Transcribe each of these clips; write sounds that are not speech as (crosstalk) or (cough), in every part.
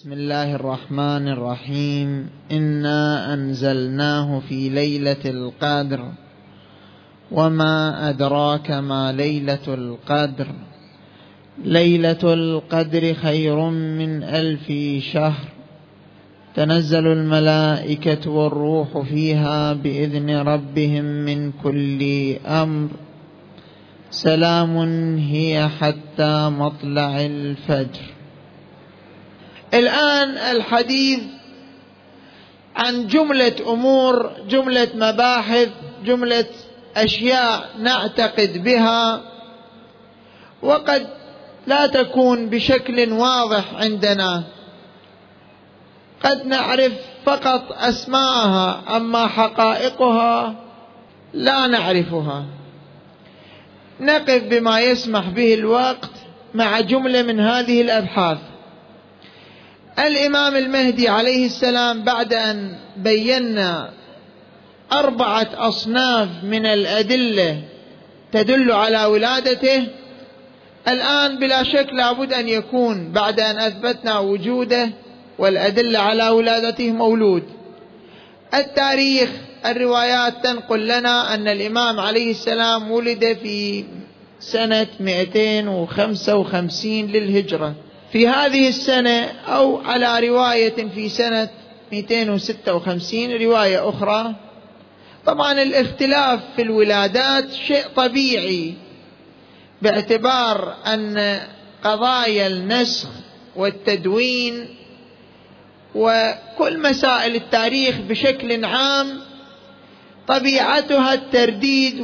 بسم الله الرحمن الرحيم. إنا أنزلناه في ليلة القدر. وما أدراك ما ليلة القدر. ليلة القدر خير من ألف شهر. تنزل الملائكة والروح فيها بإذن ربهم من كل أمر. سلام هي حتى مطلع الفجر. الآن الحديث عن جملة أمور جملة مباحث جملة أشياء نعتقد بها وقد لا تكون بشكل واضح عندنا. قد نعرف فقط أسماءها أما حقائقها لا نعرفها. نقف بما يسمح به الوقت مع جملة من هذه الأبحاث. الإمام المهدي عليه السلام بعد أن بينا أربعة أصناف من الأدلة تدل على ولادته الآن بلا شك لابد أن يكون بعد أن أثبتنا وجوده والأدلة على ولادته مولود. التاريخ الروايات تنقل لنا أن الإمام عليه السلام ولد في سنة 255 للهجرة. في هذه السنة أو على رواية في سنة 256 رواية أخرى. طبعا الاختلاف في الولادات شيء طبيعي باعتبار أن قضايا النسخ والتدوين وكل مسائل التاريخ بشكل عام طبيعتها الترديد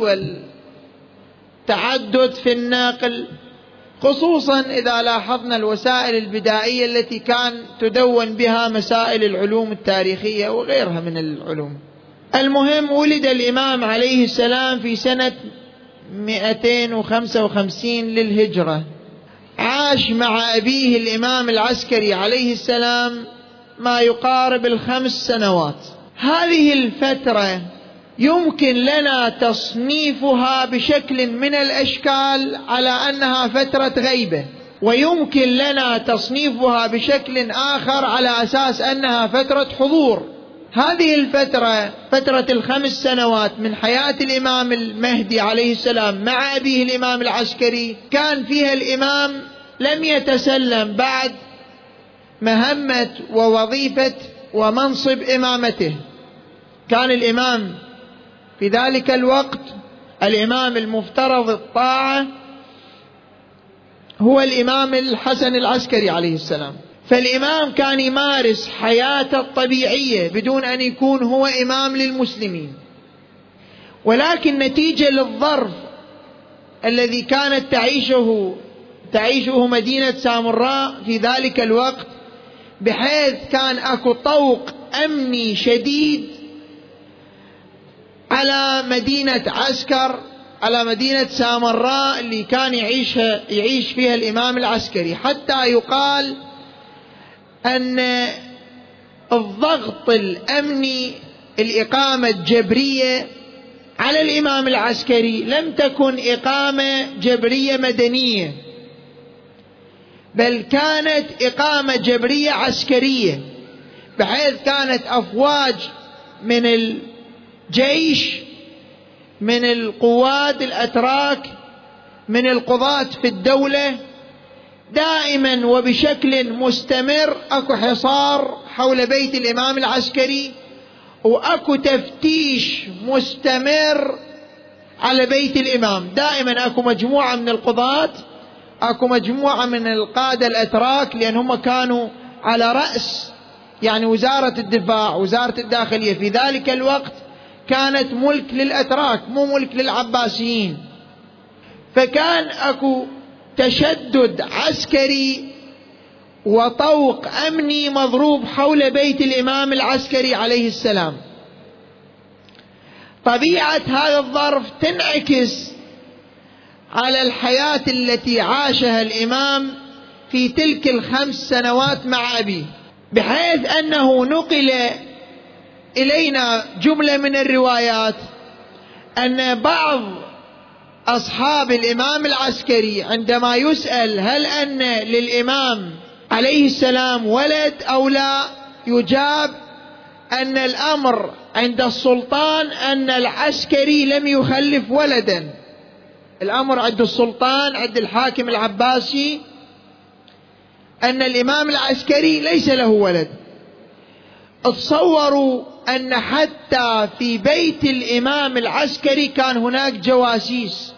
والتعدد في النقل خصوصا إذا لاحظنا الوسائل البدائية التي كان تدون بها مسائل العلوم التاريخية وغيرها من العلوم. المهم ولد الإمام عليه السلام في سنة 255 للهجرة. عاش مع أبيه الإمام العسكري عليه السلام ما يقارب الخمس سنوات. هذه الفترة يمكن لنا تصنيفها بشكل من الأشكال على أنها فترة غيبة ويمكن لنا تصنيفها بشكل آخر على أساس أنها فترة حضور. هذه الفترة فترة الخمس سنوات من حياة الإمام المهدي عليه السلام مع أبيه الإمام العسكري كان فيها الإمام لم يتسلم بعد مهمة ووظيفة ومنصب إمامته. كان الإمام في ذلك الوقت الإمام المفترض الطاعة هو الإمام الحسن العسكري عليه السلام. فالإمام كان يمارس حياته الطبيعية بدون أن يكون هو إمام للمسلمين. ولكن نتيجة للظرف الذي كانت تعيشه تعيشه مدينة سامراء في ذلك الوقت بحيث كان أكو طوق أمني شديد على مدينة عسكر على مدينة سامراء اللي كان يعيشها يعيش فيها الإمام العسكري. حتى يقال أن الضغط الأمني الإقامة الجبرية على الإمام العسكري لم تكن إقامة جبرية مدنية بل كانت إقامة جبرية عسكرية بحيث كانت أفواج من جيش من القوات الأتراك من القضاة في الدولة دائما وبشكل مستمر أكو حصار حول بيت الإمام العسكري وأكو تفتيش مستمر على بيت الإمام. دائما أكو مجموعة من القضاة أكو مجموعة من القادة الأتراك لأن هم كانوا على رأس يعني وزارة الدفاع وزارة الداخلية. في ذلك الوقت كانت ملك للأتراك مو ملك للعباسيين. فكان أكو تشدد عسكري وطوق أمني مضروب حول بيت الإمام العسكري عليه السلام. طبيعة هذا الظرف تنعكس على الحياة التي عاشها الإمام في تلك الخمس سنوات مع أبيه بحيث أنه نقل إلينا جملة من الروايات أن بعض أصحاب الإمام العسكري عندما يسأل هل أن للإمام عليه السلام ولد أو لا يجاب أن الأمر عند السلطان أن العسكري لم يخلف ولدا. الأمر عند السلطان عند الحاكم العباسي أن الإمام العسكري ليس له ولد. تصوروا ان حتى في بيت الامام العسكري كان هناك جواسيس.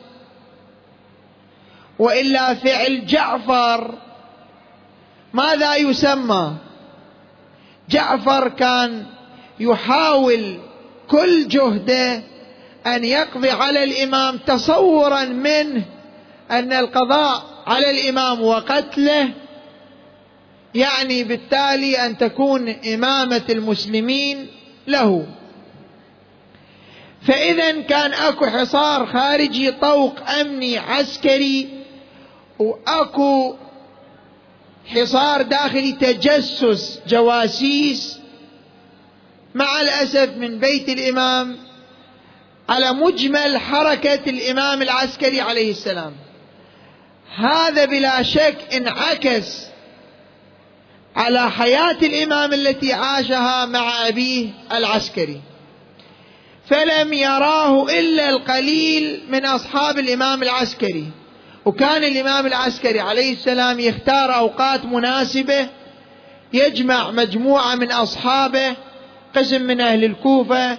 والا فعل جعفر ماذا يسمى؟ جعفر كان يحاول كل جهده أن يقضي على الإمام تصورا منه أن القضاء على الإمام وقتله يعني بالتالي أن تكون إمامة المسلمين له. فاذا كان أكو حصار خارجي طوق أمني عسكري وأكو حصار داخلي تجسس جواسيس مع الأسف من بيت الإمام على مجمل حركة الإمام العسكري عليه السلام. هذا بلا شك انعكس على حياة الإمام التي عاشها مع أبيه العسكري. فلم يراه إلا القليل من أصحاب الإمام العسكري. وكان الإمام العسكري عليه السلام يختار أوقات مناسبة يجمع مجموعة من أصحابه قسم من أهل الكوفة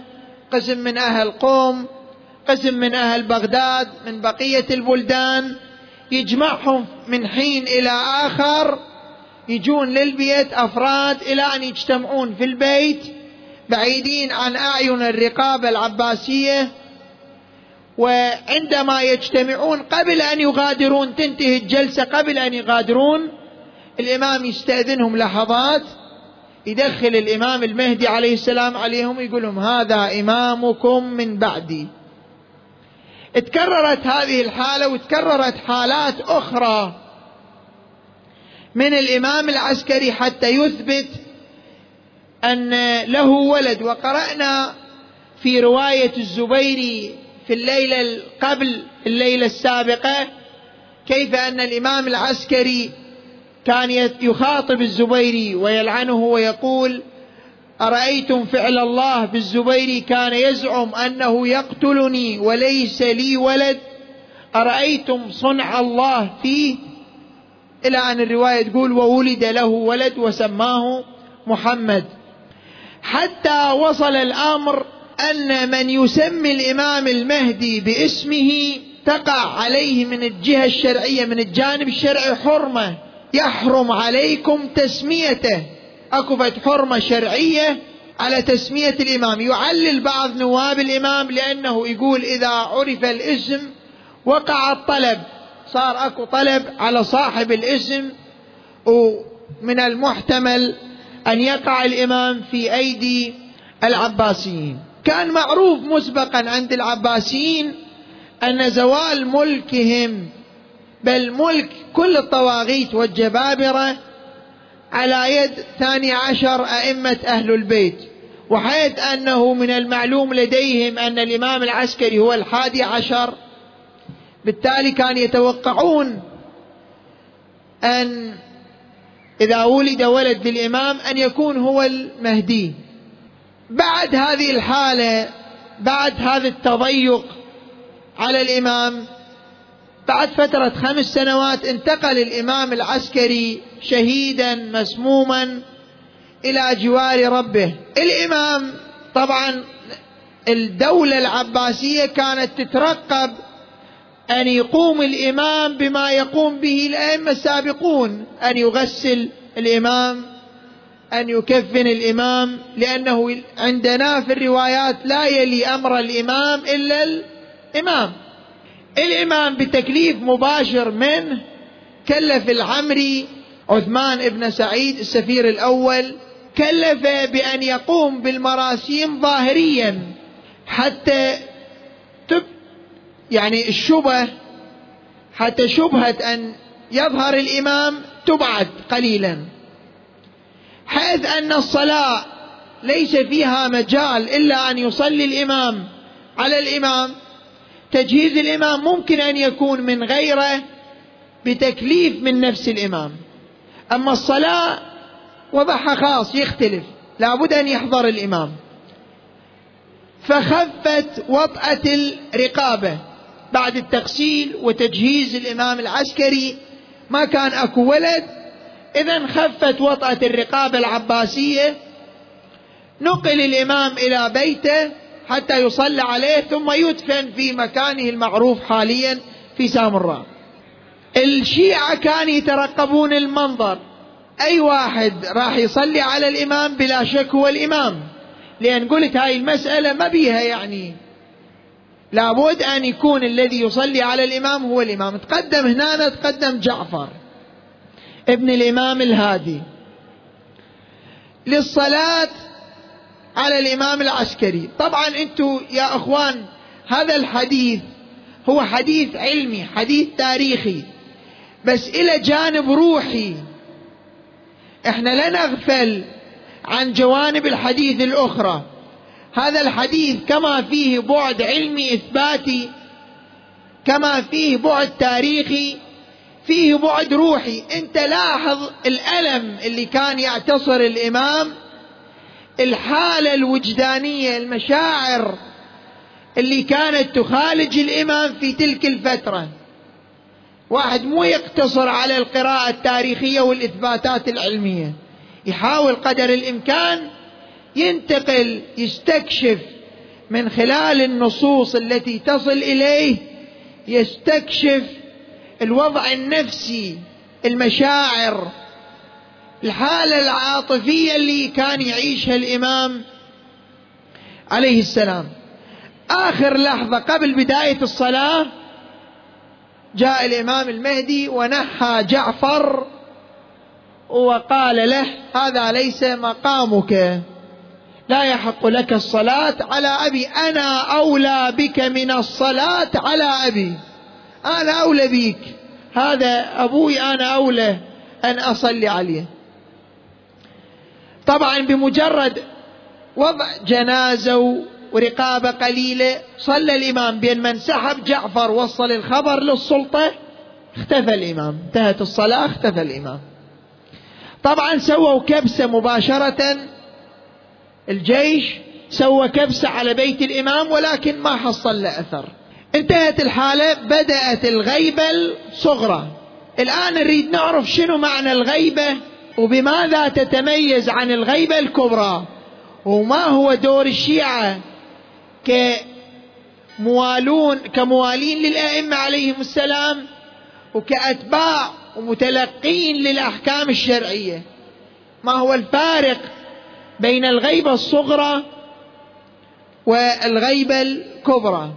قسم من أهل قوم قسم من أهل بغداد من بقية البلدان يجمعهم من حين إلى آخر يجون للبيت أفراد إلى أن يجتمعون في البيت بعيدين عن أعين الرقابة العباسية. وعندما يجتمعون قبل أن يغادرون تنتهي الجلسة قبل أن يغادرون الإمام يستأذنهم لحظات يدخل الإمام المهدي عليه السلام عليهم يقول لهم هذا إمامكم من بعدي. تكررت هذه الحالة وتكررت حالات أخرى. من الإمام العسكري حتى يثبت أن له ولد. وقرأنا في رواية الزبيري في الليلة قبل الليلة السابقة كيف أن الإمام العسكري كان يخاطب الزبيري ويلعنه ويقول أرأيتم فعل الله بالزبيري كان يزعم أنه يقتلني وليس لي ولد؟ أرأيتم صنع الله فيه؟ إلى أن الرواية تقول وولد له ولد وسماه محمد. حتى وصل الأمر أن من يسمي الإمام المهدي باسمه تقع عليه من الجهة الشرعية من الجانب الشرعي حرمة. يحرم عليكم تسميته. أكو حرمة شرعية على تسمية الإمام. يعلل بعض نواب الإمام لأنه يقول إذا عرف الاسم وقع الطلب. صار اكو طلب على صاحب الاسم ومن المحتمل ان يقع الامام في ايدي العباسيين. كان معروف مسبقا عند العباسيين أن زوال ملكهم بل ملك كل الطواغيت والجبابرة على يد ثاني عشر أئمة أهل البيت. وحيث أنه من المعلوم لديهم أن الإمام العسكري هو الحادي عشر بالتالي كانوا يتوقعون أن إذا ولد ولد للامام أن يكون هو المهدي. بعد هذه الحالة بعد هذا التضيق على الإمام بعد فترة خمس سنوات انتقل الإمام العسكري شهيدا مسموما إلى جوار ربه. الإمام طبعا الدولة العباسية كانت تترقب أن يقوم الإمام بما يقوم به الأئمة السابقون أن يغسل الإمام أن يكفن الإمام لأنه عندنا في الروايات لا يلي أمر الإمام إلا الإمام. الإمام بتكليف مباشر منه كلف العمري عثمان ابن سعيد السفير الأول كلف بأن يقوم بالمراسيم ظاهريا حتى يعني الشبه حتى شبهة أن يظهر الإمام تبعد قليلا. حيث أن الصلاة ليس فيها مجال إلا أن يصلي الإمام على الإمام تجهيز الإمام ممكن أن يكون من غيره بتكليف من نفس الإمام. أما الصلاة وضعها خاص يختلف لابد أن يحضر الإمام. فخفت وطأة الرقابة. بعد التغسيل وتجهيز الإمام العسكري. ما كان أكو ولد. إذا خفت وطأة الرقابة العباسية. نقل الإمام إلى بيته حتى يصلى عليه ثم يدفن في مكانه المعروف حاليا في سامراء. الشيعة كانوا يترقبون المنظر. أي واحد راح يصلي على الإمام بلا شك هو الإمام. لأن قلت هاي المسألة ما بيها يعني لابد أن يكون الذي يصلي على الإمام هو الإمام. تقدم هنا تقدم جعفر ابن الإمام الهادي. للصلاة على الإمام العسكري. طبعا أنتم يا أخوان هذا الحديث هو حديث علمي حديث تاريخي. بس إلى جانب روحي إحنا لا نغفل عن جوانب الحديث الأخرى. هذا الحديث كما فيه بعد علمي إثباتي كما فيه بعد تاريخي فيه بعد روحي. أنت لاحظ الألم اللي كان يعتصر الإمام الحالة الوجدانية المشاعر اللي كانت تخالج الإمام في تلك الفترة. واحد مو يقتصر على القراءة التاريخية والإثباتات العلمية. يحاول قدر الإمكان ينتقل يستكشف. من خلال النصوص التي تصل إليه يستكشف الوضع النفسي المشاعر الحالة العاطفية اللي كان يعيشها الإمام عليه السلام. آخر لحظة قبل بداية الصلاة جاء الإمام المهدي ونحى جعفر وقال له هذا ليس مقامك. لا يحق لك الصلاة على أبي. أنا أولى بك من الصلاة على أبي. أنا أولى بك. هذا أبوي أنا أولى أن أصلي عليه. طبعا بمجرد وضع جنازة ورقابة قليلة صلى الإمام. بين من سحب جعفر وصل الخبر للسلطة اختفى الإمام. انتهت الصلاة اختفى الإمام. طبعا سووا كبسة مباشرة الجيش سوى كبسة على بيت الإمام ولكن ما حصل له أثر. انتهت الحالة بدأت الغيبة الصغرى. الآن نريد نعرف شنو معنى الغيبة وبماذا تتميز عن الغيبة الكبرى؟ وما هو دور الشيعة كموالون كموالين للأئمة عليهم السلام وكأتباع ومتلقين للأحكام الشرعية؟ ما هو الفارق بين الغيبة الصغرى والغيبة الكبرى.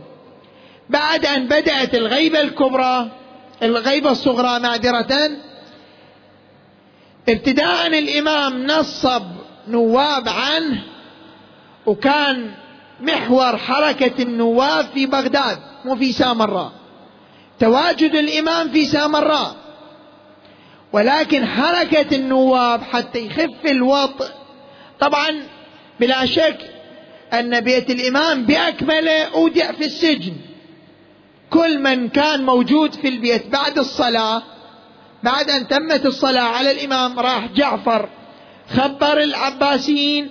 بعد أن بدأت الغيبة الكبرى الغيبة الصغرى معذرة ابتداء الإمام نصب نواب عنه وكان محور حركة النواب في بغداد مو في سامراء. تواجد الإمام في سامراء. ولكن حركة النواب حتى يخف الوطء طبعا بلا شك أن بيت الإمام بأكمله أودع في السجن. كل من كان موجود في البيت بعد الصلاة بعد أن تمت الصلاة على الإمام راح جعفر خبر العباسيين.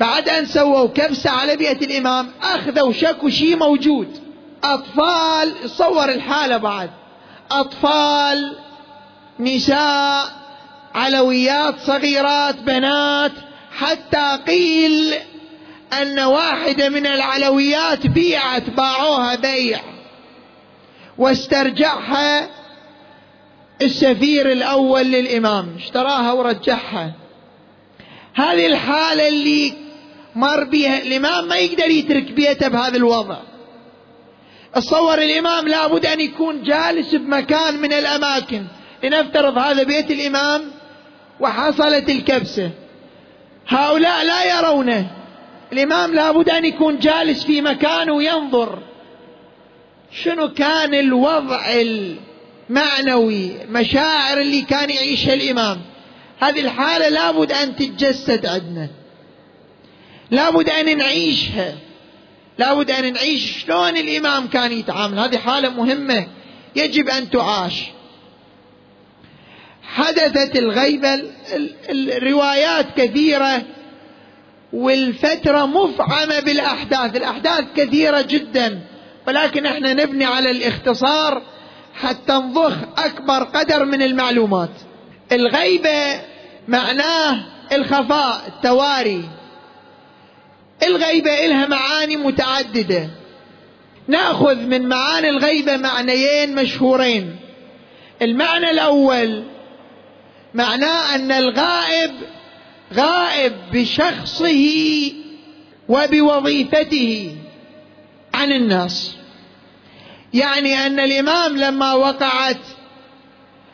بعد أن سووا كبسة على بيت الإمام أخذوا شكوا شيء موجود. أطفال صور الحالة بعد. أطفال نساء علويات صغيرات بنات. حتى قيل أن واحدة من العلويات بيعت باعوها بيع واسترجعها السفير الأول للإمام اشتراها ورجعها. هذه الحالة اللي مر بها الإمام ما يقدر يترك بيته بهذا الوضع. تصور الإمام لابد أن يكون جالس بمكان من الأماكن. لنفترض هذا بيت الإمام وحصلت الكبسة. هؤلاء لا يرونه. الإمام لابد أن يكون جالس في مكان وينظر. شنو كان الوضع المعنوي مشاعر اللي كان يعيشها الإمام؟ هذه الحالة لابد أن تتجسد عندنا. لابد أن نعيشها. لابد أن نعيش شلون الإمام كان يتعامل. هذه حالة مهمة. يجب أن تعاش. حدثت الغيبة الروايات كثيرة والفترة مفعمة بالأحداث الأحداث كثيرة جدا ولكن إحنا نبني على الاختصار حتى نضخ أكبر قدر من المعلومات. الغيبة معناه الخفاء التواري. الغيبة إلها معاني متعددة. نأخذ من معاني الغيبة معنيين مشهورين. المعنى الأول معناه أن الغائب غائب بشخصه وبوظيفته عن الناس. يعني أن الإمام لما وقعت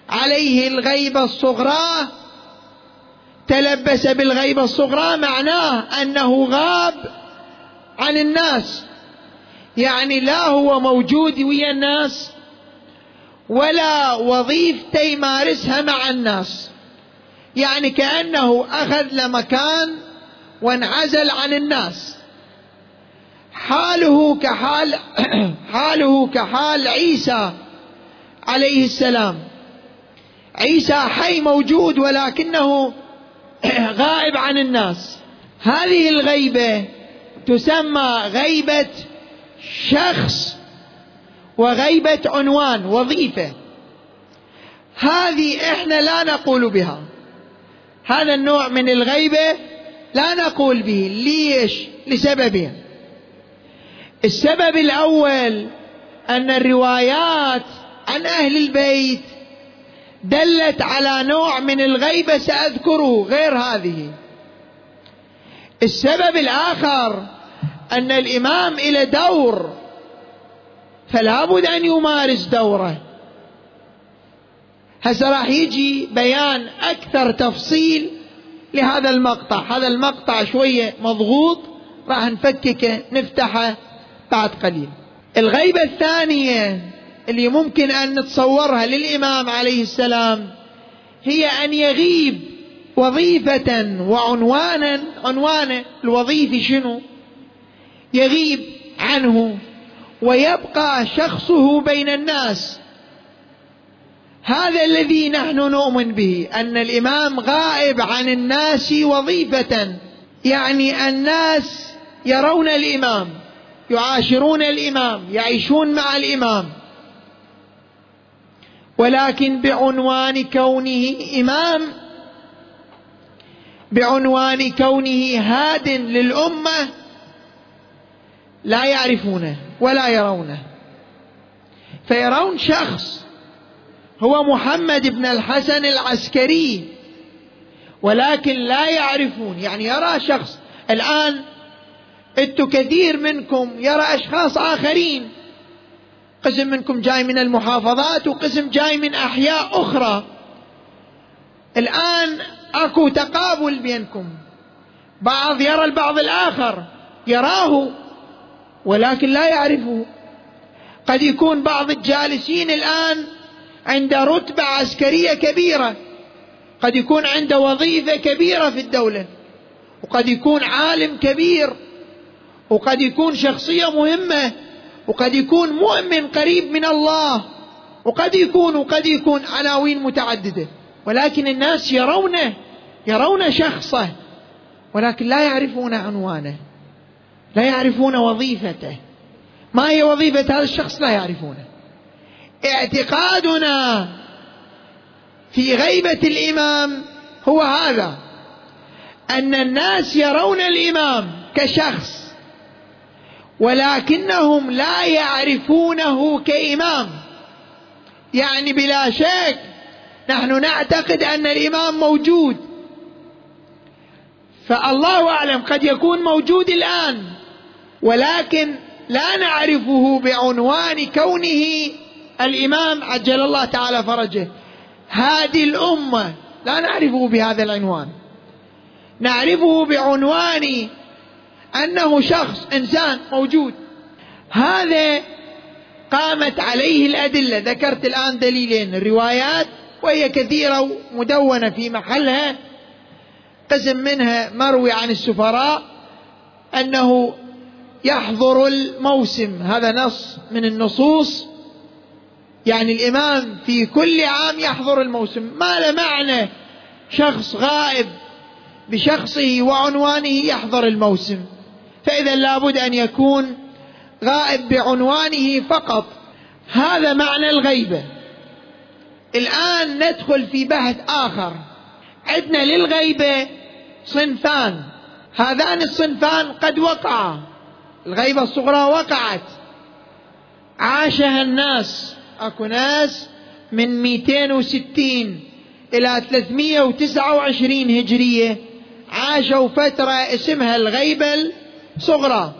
عليه الغيبه الصغرى تلبس بالغيبه الصغرى معناه أنه غاب عن الناس. يعني لا هو موجود ويا الناس ولا وظيفته يمارسها مع الناس. يعني كأنه أخذ له مكان وانعزل عن الناس. حاله كحال (clears throat) حاله كحال عيسى عليه السلام. عيسى حي موجود ولكنه (clears throat) غائب عن الناس. هذه الغيبة تسمى غيبة شخص وغيبة عنوان وظيفة. هذه إحنا لا نقول بها. هذا النوع من الغيبة لا نقول به. ليش؟ لسببين. السبب الأول أن الروايات عن أهل البيت دلت على نوع من الغيبة سأذكره غير هذه. السبب الآخر أن الإمام إلى دور فلا بد أن يمارس دوره. هسه راح يجي بيان أكثر تفصيل لهذا المقطع. هذا المقطع شوية مضغوط راح نفككه نفتحه بعد قليل. الغيبة الثانية اللي ممكن أن نتصورها للإمام عليه السلام هي أن يغيب وظيفة وعنوانا عنوانه الوظيفي شنو؟ يغيب عنه. ويبقى شخصه بين الناس. هذا الذي نحن نؤمن به أن الإمام غائب عن الناس وظيفة. يعني الناس يرون الإمام يعاشرون الإمام يعيشون مع الإمام. ولكن بعنوان كونه إمام بعنوان كونه هاد للأمة لا يعرفونه ولا يرونه. فيرون شخص هو محمد بن الحسن العسكري ولكن لا يعرفون. يعني يرى شخص الآن أنتم كثير منكم يرى أشخاص آخرين. قسم منكم جاي من المحافظات وقسم جاي من أحياء أخرى. الآن أكو تقابل بينكم. بعض يرى البعض الآخر يراه. ولكن لا يعرفه. قد يكون بعض الجالسين الآن عنده رتبة عسكرية كبيرة. قد يكون عنده وظيفة كبيرة في الدولة. وقد يكون عالم كبير. وقد يكون شخصية مهمة. وقد يكون مؤمن قريب من الله. وقد يكون وقد يكون عناوين متعددة. ولكن الناس يرونه يرون شخصه. ولكن لا يعرفون عنوانه. لا يعرفون وظيفته. ما هي وظيفة هذا الشخص؟ لا يعرفونه. اعتقادنا في غيبة الإمام هو هذا أن الناس يرون الإمام كشخص ولكنهم لا يعرفونه كإمام. يعني بلا شك نحن نعتقد أن الإمام موجود. فالله أعلم قد يكون موجود الآن. ولكن لا نعرفه بعنوان كونه الإمام عجل الله تعالى فرجه. هذه الأمة لا نعرفه بهذا العنوان. نعرفه بعنوان أنه شخص إنسان موجود. هذا قامت عليه الأدلة. ذكرت الآن دليلين الروايات وهي كثيرة مدونه في محلها. قسم منها مروي عن السفراء أنه يحضر الموسم. هذا نص من النصوص. يعني الإمام في كل عام يحضر الموسم. ما له معنى شخص غائب بشخصه وعنوانه يحضر الموسم. فإذا لابد أن يكون غائب بعنوانه فقط. هذا معنى الغيبة. الآن ندخل في بحث آخر. عندنا للغيبة صنفان. هذان الصنفان قد وقعا. الغيبة الصغرى وقعت. عاشها الناس أكو ناس من 260 إلى 329 هجرية عاشوا فترة اسمها الغيبة الصغرى.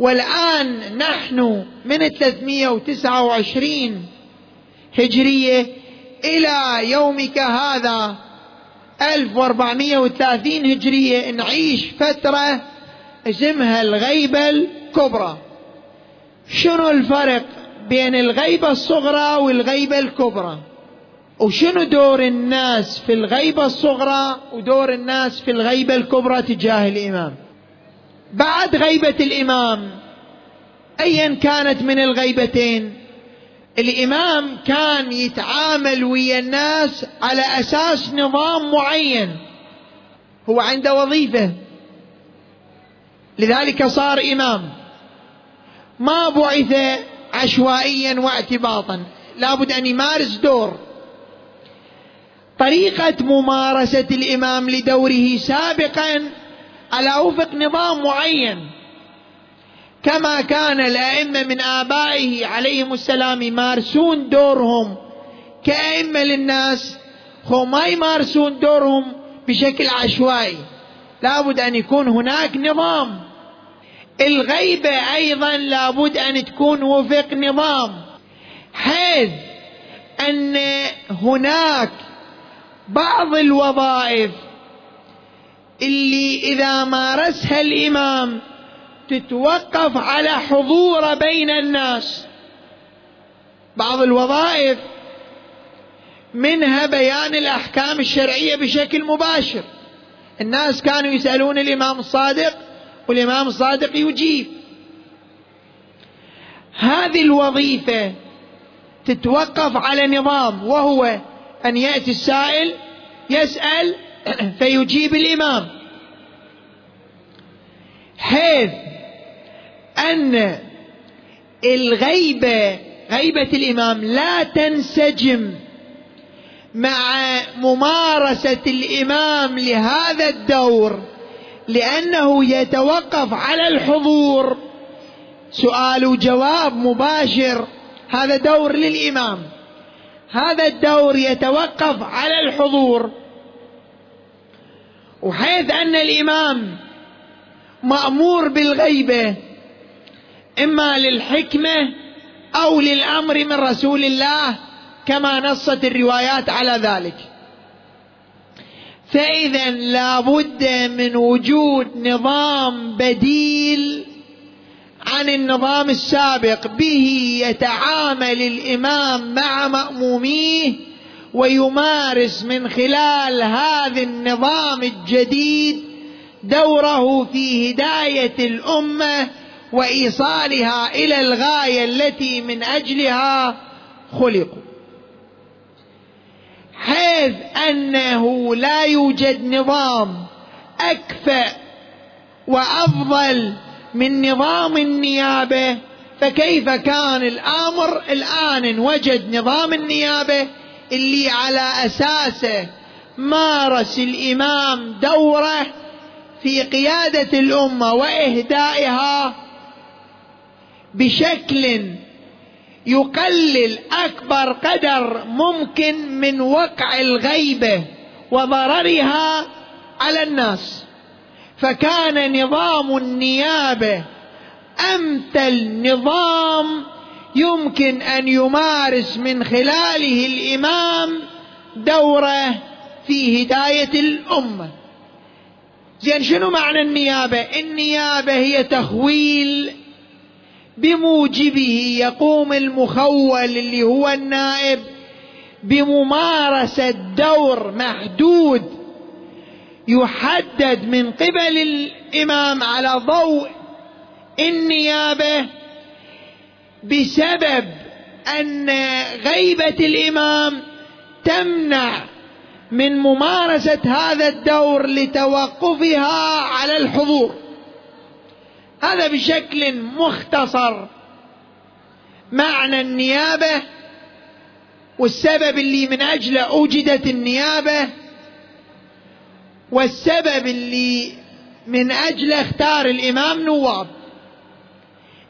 والآن نحن من 329 هجرية إلى يومك هذا 1430 هجرية. نعيش فترة اسمها الغيبه الكبرى. شنو الفرق بين الغيبة الصغرى والغيبة الكبرى؟ وشنو دور الناس في الغيبة الصغرى ودور الناس في الغيبة الكبرى تجاه الإمام؟ بعد غيبة الإمام أيا كانت من الغيبتين؟ الإمام كان يتعامل ويا الناس على أساس نظام معين. هو عنده وظيفة. لذلك صار إمام. ما بعث عشوائيا واعتباطا. لابد أن يمارس دور. طريقة ممارسة الإمام لدوره سابقا على وفق نظام معين. كما كان الأئمة من آبائه عليهم السلام يمارسون دورهم كأئمة للناس. هم ما يمارسون دورهم بشكل عشوائي. لابد أن يكون هناك نظام. الغيبة أيضا لابد أن تكون وفق نظام. حيث أن هناك بعض الوظائف اللي إذا مارسها الإمام تتوقف على حضور بين الناس. بعض الوظائف منها بيان الأحكام الشرعية بشكل مباشر. الناس كانوا يسألون الإمام الصادق والإمام الصادق يجيب. هذه الوظيفة تتوقف على نظام وهو أن يأتي السائل يسأل (clears throat) فيجيب الإمام. حيث أن الغيبة غيبة الإمام لا تنسجم مع ممارسة الإمام لهذا الدور. لأنه يتوقف على الحضور. سؤال وجواب مباشر. هذا دور للإمام. هذا الدور يتوقف على الحضور. وحيث أن الإمام مأمور بالغيبة إما للحكمة أو للأمر من رسول الله كما نصت الروايات على ذلك. فإذا لابد من وجود نظام بديل عن النظام السابق. به يتعامل الإمام مع مأموميه ويمارس من خلال هذا النظام الجديد دوره في هداية الأمة وإيصالها إلى الغاية التي من أجلها خلقوا. حيث أنه لا يوجد نظام أكفأ وأفضل من نظام النيابة فكيف كان الأمر؟ الآن وجد نظام النيابة اللي على أساسه مارس الإمام دوره في قيادة الأمة وإهدائها بشكل يقلل أكبر قدر ممكن من وقع الغيبه وضررها على الناس. فكان نظام النيابه أمثل نظام يمكن أن يمارس من خلاله الإمام دوره في هداية الأمة. زين شنو معنى النيابة؟ النيابة هي تخويل بموجبه يقوم المخول اللي هو النائب بممارسة دور محدود يحدد من قبل الإمام على ضوء النيابة بسبب أن غيبة الإمام تمنع من ممارسة هذا الدور لتوقفها على الحضور. هذا بشكل مختصر معنى النيابة والسبب اللي من اجله أوجدت النيابة والسبب اللي من اجله اختار الإمام نواب.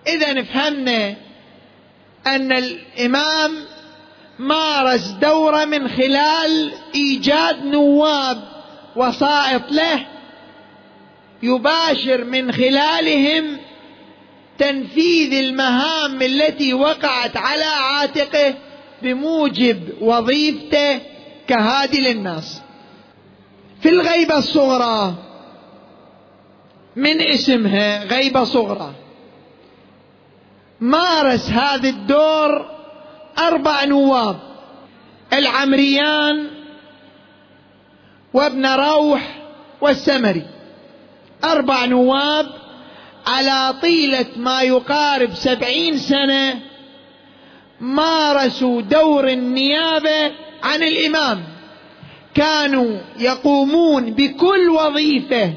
إذا فهمنا أن الإمام مارس دوره من خلال إيجاد نواب وسائط له يباشر من خلالهم تنفيذ المهام التي وقعت على عاتقه بموجب وظيفته كهادي للناس. في الغيبة الصغرى من اسمها غيبة صغرى. مارس هذا الدور أربع نواب العمريان وابن روح والسمري. أربع نواب على طيلة ما يقارب سبعين سنة مارسوا دور النيابة عن الإمام. كانوا يقومون بكل وظيفة.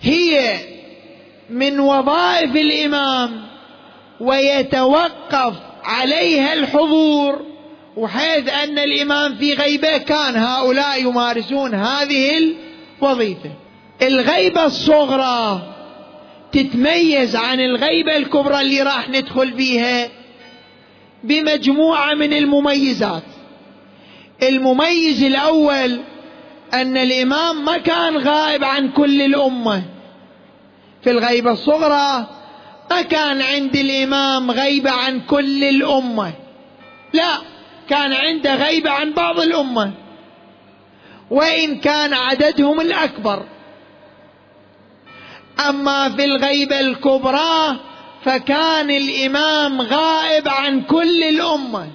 هي من وظائف الإمام ويتوقف عليها الحضور وحيث أن الإمام في غيبة كان هؤلاء يمارسون هذه الوظيفة. الغيبة الصغرى تتميز عن الغيبة الكبرى اللي راح ندخل بيها بمجموعة من المميزات. المميز الأول أن الإمام ما كان غائب عن كل الأمة. في الغيبة الصغرى ما كان عند الإمام غيبة عن كل الأمة. لا كان عنده غيبة عن بعض الأمة. وإن كان عددهم الأكبر. أما في الغيبه الكبرى فكان الإمام غائب عن كل الأمة.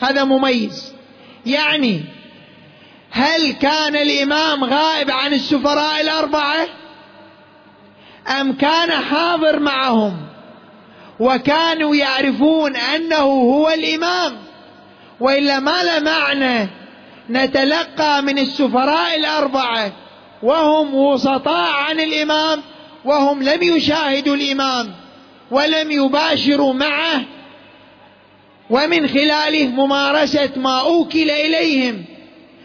هذا مميز. يعني هل كان الإمام غائب عن السفراء الأربعة؟ أم كان حاضر معهم وكانوا يعرفون أنه هو الإمام؟ وإلا ما له معنى نتلقى من السفراء الأربعة وهم وسطاء عن الإمام وهم لم يشاهدوا الإمام ولم يباشروا معه ومن خلاله ممارسة ما أوكل إليهم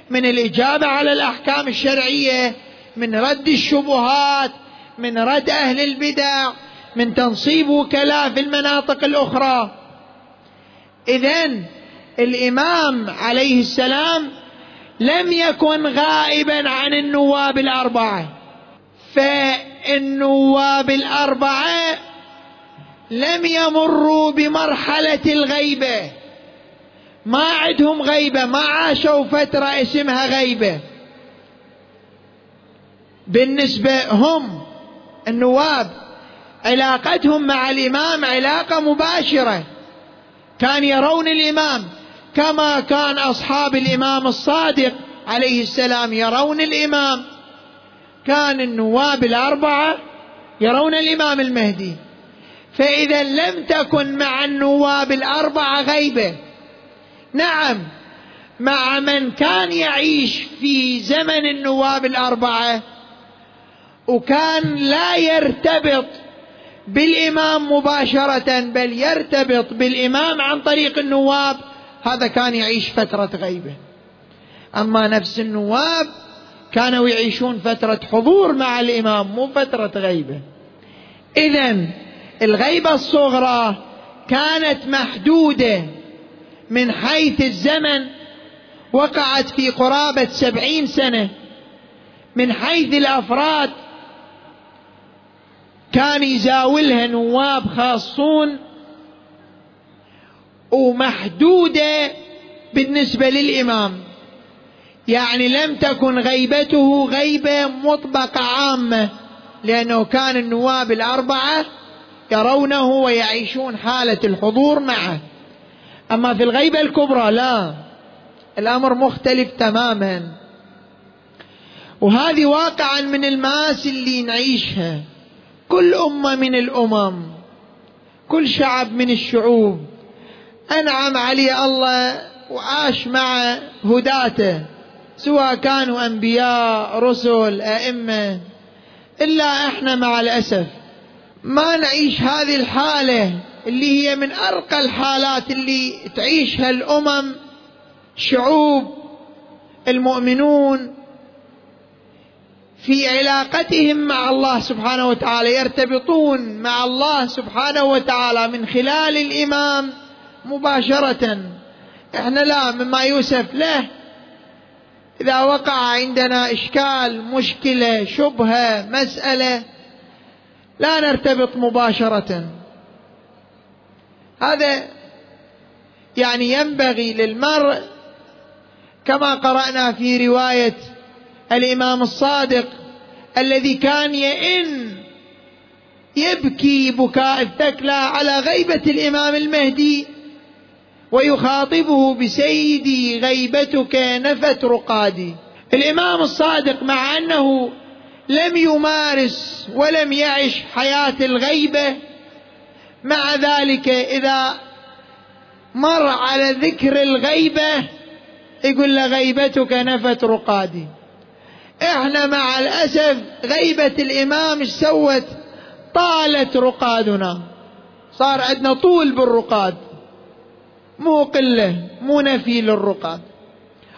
من الإجابة على الأحكام الشرعية من رد الشبهات من رد أهل البدع من تنصيب وكلاء في المناطق الأخرى. اذا الإمام عليه السلام لم يكن غائبا عن النواب الأربعة. فالنواب الأربعة لم يمروا بمرحلة الغيبة. ما عندهم غيبة ما عاشوا فترة اسمها غيبة. بالنسبة هم النواب علاقتهم مع الإمام علاقة مباشرة. كان يرون الإمام كما كان أصحاب الإمام الصادق عليه السلام يرون الإمام. كان النواب الأربعة يرون الإمام المهدي. فإذا لم تكن مع النواب الأربعة غيبة. نعم مع من كان يعيش في زمن النواب الأربعة وكان لا يرتبط بالإمام مباشرة بل يرتبط بالإمام عن طريق النواب. هذا كان يعيش فترة غيبه. أما نفس النواب كانوا يعيشون فترة حضور مع الإمام مو فترة غيبه. اذا الغيبة الصغرى كانت محدودة من حيث الزمن وقعت في قرابة سبعين سنة. من حيث الأفراد كان يزاولها نواب خاصون ومحدودة بالنسبة للإمام. يعني لم تكن غيبته غيبة مطبقة عامة لأنه كان النواب الأربعة يرونه ويعيشون حالة الحضور معه. أما في الغيبة الكبرى لا الأمر مختلف تماما. وهذه واقعا من المآسي اللي نعيشها. كل أمة من الأمم كل شعب من الشعوب أنعم علي الله وعاش مع هداته سواء كانوا أنبياء رسل أئمة. إلا إحنا مع الأسف ما نعيش هذه الحالة اللي هي من أرقى الحالات اللي تعيشها الأمم شعوب المؤمنون في علاقتهم مع الله سبحانه وتعالى يرتبطون مع الله سبحانه وتعالى من خلال الإمام مباشرة. إحنا لا مما يوسف له. إذا وقع عندنا إشكال مشكلة شبهة مسألة لا نرتبط مباشرة. هذا يعني ينبغي للمرء كما قرأنا في رواية الإمام الصادق الذي كان يئن يبكي بكاء الثكلى على غيبة الإمام المهدي. ويخاطبه بسيدي غيبتك نفت رقادي. الإمام الصادق مع أنه لم يمارس ولم يعش حياة الغيبة مع ذلك إذا مر على ذكر الغيبة يقول له غيبتك نفت رقادي. إحنا مع الأسف غيبة الإمام إيش سوت طالت رقادنا. صار عندنا طول بالرقاد. مو قلة مو نفي للرقاد.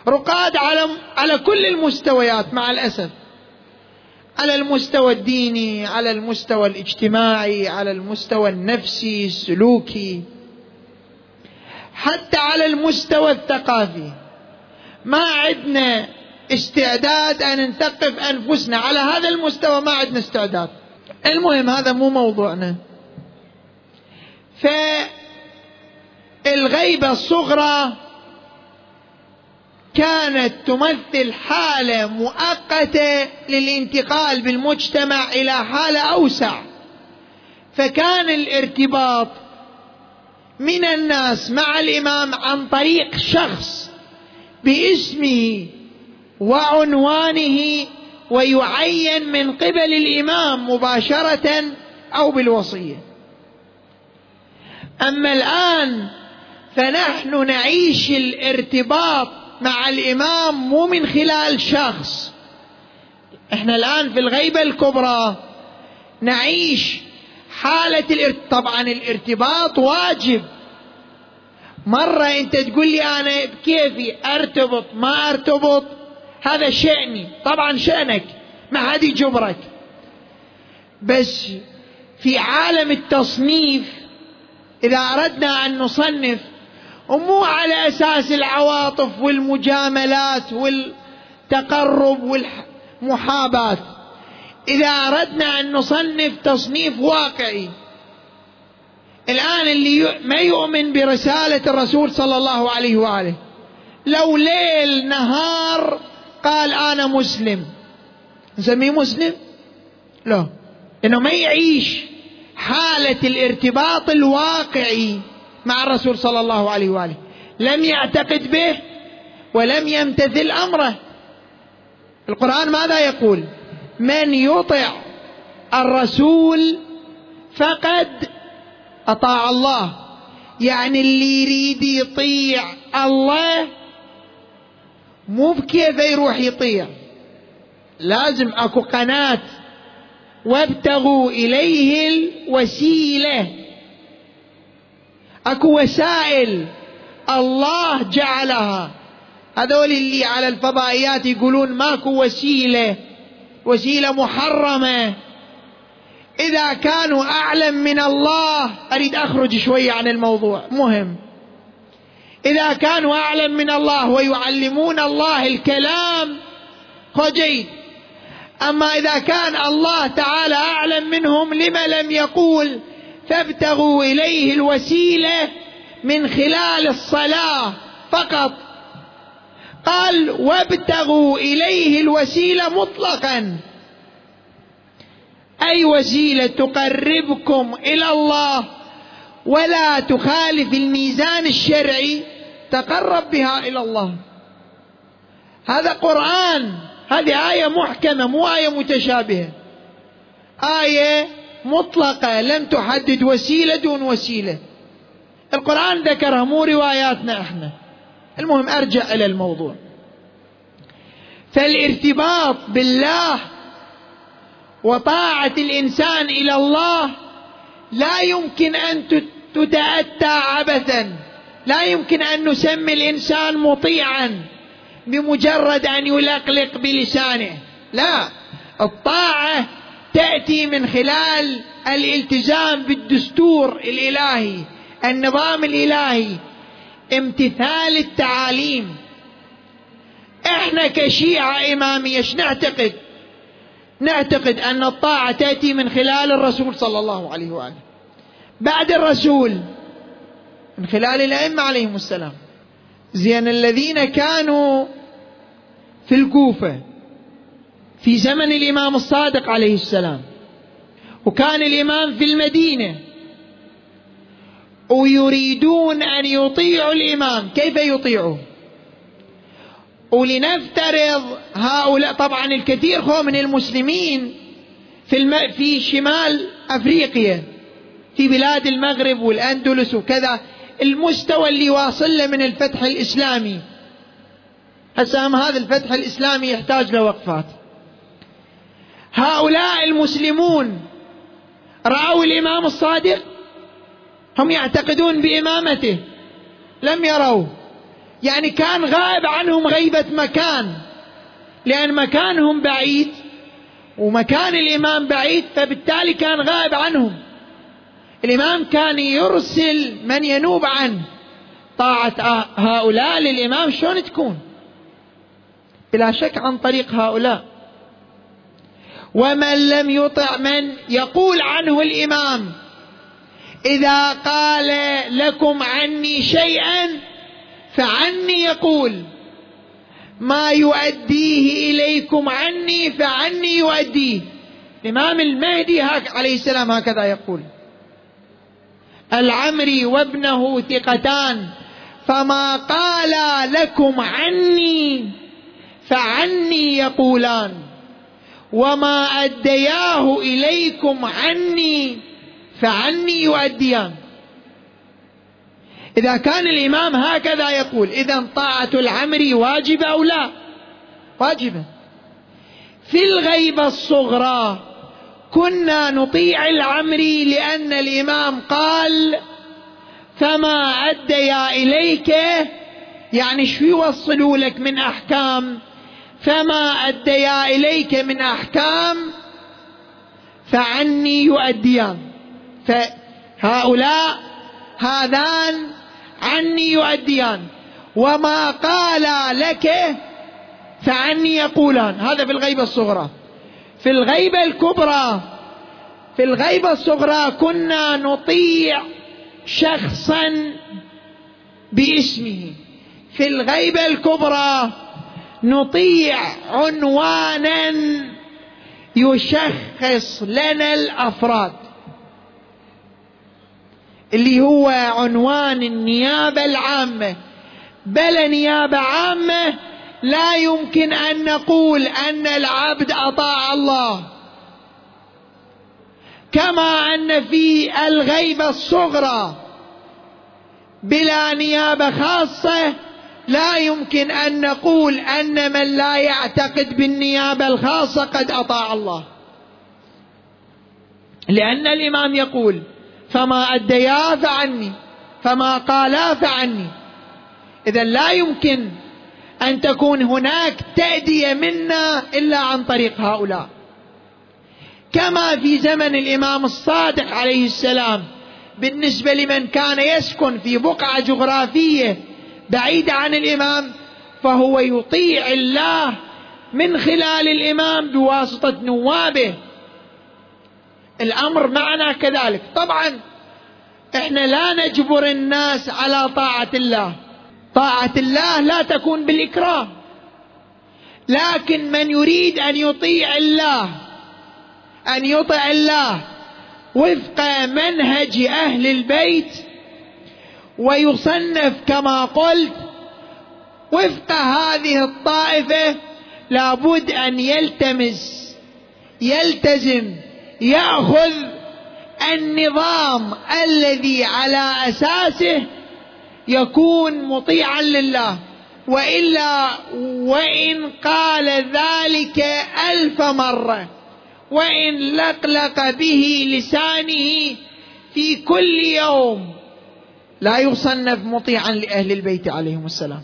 رقاد على على كل المستويات مع الأسف. على المستوى الديني على المستوى الاجتماعي على المستوى النفسي السلوكي. حتى على المستوى الثقافي. ما عندنا استعداد أن نثقف أنفسنا على هذا المستوى ما عندنا استعداد. المهم هذا مو موضوعنا. فالغيبه الصغرى كانت تمثل حالة مؤقتة للانتقال بالمجتمع إلى حالة أوسع. فكان الارتباط من الناس مع الإمام عن طريق شخص باسمه وعنوانه ويعين من قبل الإمام مباشرة أو بالوصية. أما الآن فنحن نعيش الارتباط مع الإمام مو من خلال شخص. إحنا الآن في الغيبة الكبرى نعيش حالة الارتباط طبعا الارتباط واجب. مرة أنت تقول لي أنا بكيفي أرتبط ما أرتبط؟ هذا شأني. طبعا شأنك ما حد يجبرك. بس في عالم التصنيف إذا أردنا أن نصنف ومو على أساس العواطف والمجاملات والتقرب والمحاباة. إذا أردنا أن نصنف تصنيف واقعي الآن اللي ما يؤمن برسالة الرسول صلى الله عليه وآله. لو ليل نهار قال أنا مسلم. نسميه مسلم؟ لا. إنه ما يعيش حالة الارتباط الواقعي مع الرسول صلى الله عليه وآله. لم يعتقد به ولم يمتثل أمره. القرآن ماذا يقول؟ من يطع الرسول فقد أطاع الله. يعني اللي يريد يطيع الله مو بكيف يروح يطيع. لازم أكو قناة. وابتغوا إليه الوسيلة. اكو وسائل الله جعلها. هذول اللي على الفضائيات يقولون ماكو وسيلة وسيلة محرمة. إذا كانوا أعلم من الله أريد أخرج شوية عن الموضوع مهم. إذا كانوا أعلم من الله ويعلمون الله الكلام فجيد أما إذا كان الله تعالى أعلم منهم لم لم يقول؟ فابتغوا إليه الوسيلة من خلال الصلاة فقط. قال وابتغوا إليه الوسيلة مطلقا. أي وسيلة تقربكم إلى الله ولا تخالف الميزان الشرعي تقرب بها إلى الله. هذا قرآن هذه آية محكمة مو آية متشابهة. آية مطلقة لم تحدد وسيلة دون وسيلة. القرآن ذكرها مو رواياتنا إحنا. المهم أرجع إلى الموضوع. فالارتباط بالله وطاعة الإنسان إلى الله لا يمكن أن تتأتى عبثا. لا يمكن أن نسمي الإنسان مطيعا بمجرد أن يلقلق بلسانه. لا الطاعة تأتي من خلال الالتزام بالدستور الإلهي النظام الإلهي امتثال التعاليم. إحنا كشيعة إمامية نعتقد؟ نعتقد أن الطاعة تأتي من خلال الرسول صلى الله عليه وآله. بعد الرسول من خلال الأئمة عليهم السلام. زين الذين كانوا في الكوفة. في زمن الإمام الصادق عليه السلام وكان الإمام في المدينة ويريدون أن يطيعوا الإمام. كيف يطيعوا ولنفترض هؤلاء طبعا الكثير هو من المسلمين في, الم... في شمال أفريقيا في بلاد المغرب والأندلس وكذا المستوى اللي واصل له من الفتح الإسلامي. هسه هذا الفتح الإسلامي يحتاج له وقفات هؤلاء المسلمون رأوا الإمام الصادق؟ هم يعتقدون بإمامته. لم يروا. يعني كان غائب عنهم غيبة مكان. لأن مكانهم بعيد ومكان الإمام بعيد فبالتالي كان غائب عنهم. الإمام كان يرسل من ينوب عنه طاعة هؤلاء للإمام. شلون تكون؟ بلا شك عن طريق هؤلاء. ومن لم يطع من يقول عنه الإمام. إذا قال لكم عني شيئا فعني يقول. ما يؤديه إليكم عني فعني يؤديه. الإمام المهدي عليه السلام هكذا يقول. العمري وابنه ثقتان. فما قال لكم عني فعني يقولان. وما ادياه اليكم عني فعني يؤديان. إذا كان الإمام هكذا يقول إذا طاعة العمري واجبه أو لا؟ واجبة. في الغيبة الصغرى كنا نطيع العمري لأن الإمام قال فما اديا اليك؟ يعني شو يوصلوا لك من أحكام؟ فما اديا اليك من احكام فعني يؤديان فهؤلاء هذان عني يؤديان. وما قال لك فعني يقولان. هذا في الغيبة الصغرى. في الغيبة الكبرى في الغيبة الصغرى كنا نطيع شخصا باسمه. في الغيبة الكبرى نطيع عنوانا يشخص لنا الأفراد. اللي هو عنوان النيابة العامة. بل نيابة عامة لا يمكن أن نقول أن العبد أطاع الله. كما أن في الغيبة الصغرى بلا نيابة خاصة لا يمكن أن نقول أن من لا يعتقد بالنيابة الخاصة قد أطاع الله. لأن الإمام يقول فما اديا فعني فما قالا فعني إذا لا يمكن أن تكون هناك تأدية منا إلا عن طريق هؤلاء. كما في زمن الإمام الصادق عليه السلام بالنسبة لمن كان يسكن في بقعة جغرافية بعيدة عن الإمام فهو يطيع الله من خلال الإمام بواسطة نوابه. الأمر معنا كذلك. طبعا إحنا لا نجبر الناس على طاعة الله. طاعة الله لا تكون بالإكراه لكن من يريد أن يطيع الله أن يطع الله وفق منهج أهل البيت ويصنف كما قلت وفق هذه الطائفة لابد أن يلتمس يلتزم يأخذ النظام الذي على أساسه يكون مطيعا لله. وإلا وإن قال ذلك ألف مرة وإن لقلق به لسانه في كل يوم لا يصنف مطيعا لأهل البيت عليهم السلام.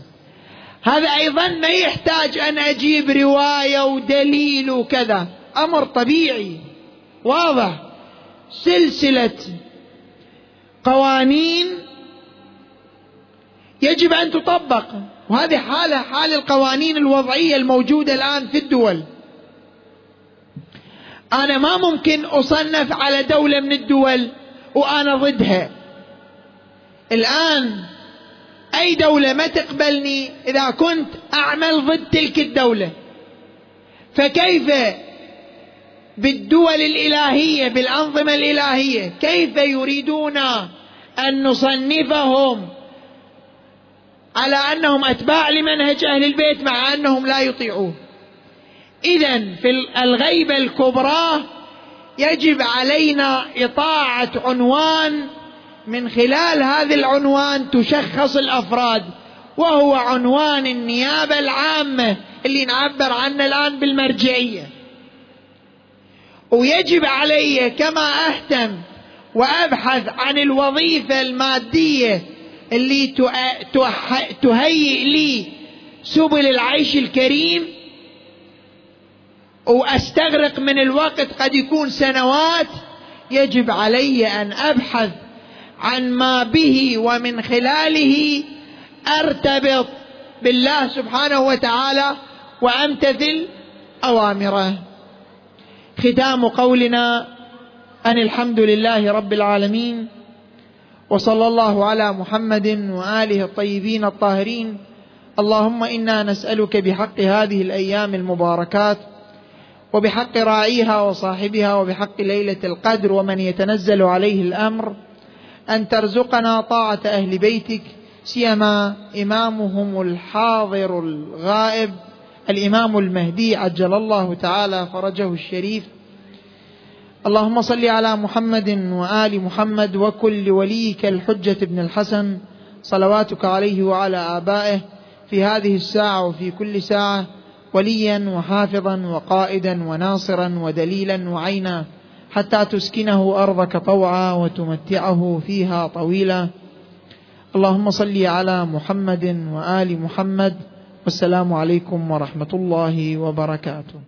هذا أيضا ما يحتاج أن أجيب رواية ودليل وكذا. أمر طبيعي. واضح. سلسلة قوانين يجب أن تطبق. وهذه حالة حال القوانين الوضعية الموجودة الآن في الدول. أنا ما ممكن أصنف على دولة من الدول وأنا ضدها. الآن أي دولة ما تقبلني إذا كنت أعمل ضد تلك الدولة؟ فكيف بالدول الإلهية بالأنظمة الإلهية كيف يريدون أن نصنفهم على أنهم أتباع لمنهج أهل البيت مع أنهم لا يطيعون اذا في الغيبة الكبرى يجب علينا إطاعة عنوان من خلال هذا العنوان تشخص الأفراد وهو عنوان النيابة العامة اللي نعبر عنه الآن بالمرجعية. ويجب علي كما أهتم وأبحث عن الوظيفة المادية اللي تهيئ لي سبل العيش الكريم وأستغرق من الوقت قد يكون سنوات يجب علي أن أبحث عن ما به ومن خلاله أرتبط بالله سبحانه وتعالى وأمتثل أوامره. ختام قولنا أن الحمد لله رب العالمين وصلى الله على محمد وآله الطيبين الطاهرين. اللهم إنا نسألك بحق هذه الأيام المباركات وبحق راعيها وصاحبها وبحق ليلة القدر ومن يتنزل عليه الأمر. أن ترزقنا طاعة أهل بيتك سيما إمامهم الحاضر الغائب الإمام المهدي عجل الله تعالى فرجه الشريف. اللهم صل على محمد وآل محمد وكل وليك الحجة بن الحسن صلواتك عليه وعلى آبائه في هذه الساعة وفي كل ساعة وليا وحافظا وقائدا وناصرا ودليلا وعينا. حتى تسكنه أرضك طوعا وتمتعه فيها طويلا. اللهم صل على محمد وآل محمد. والسلام عليكم ورحمة الله وبركاته.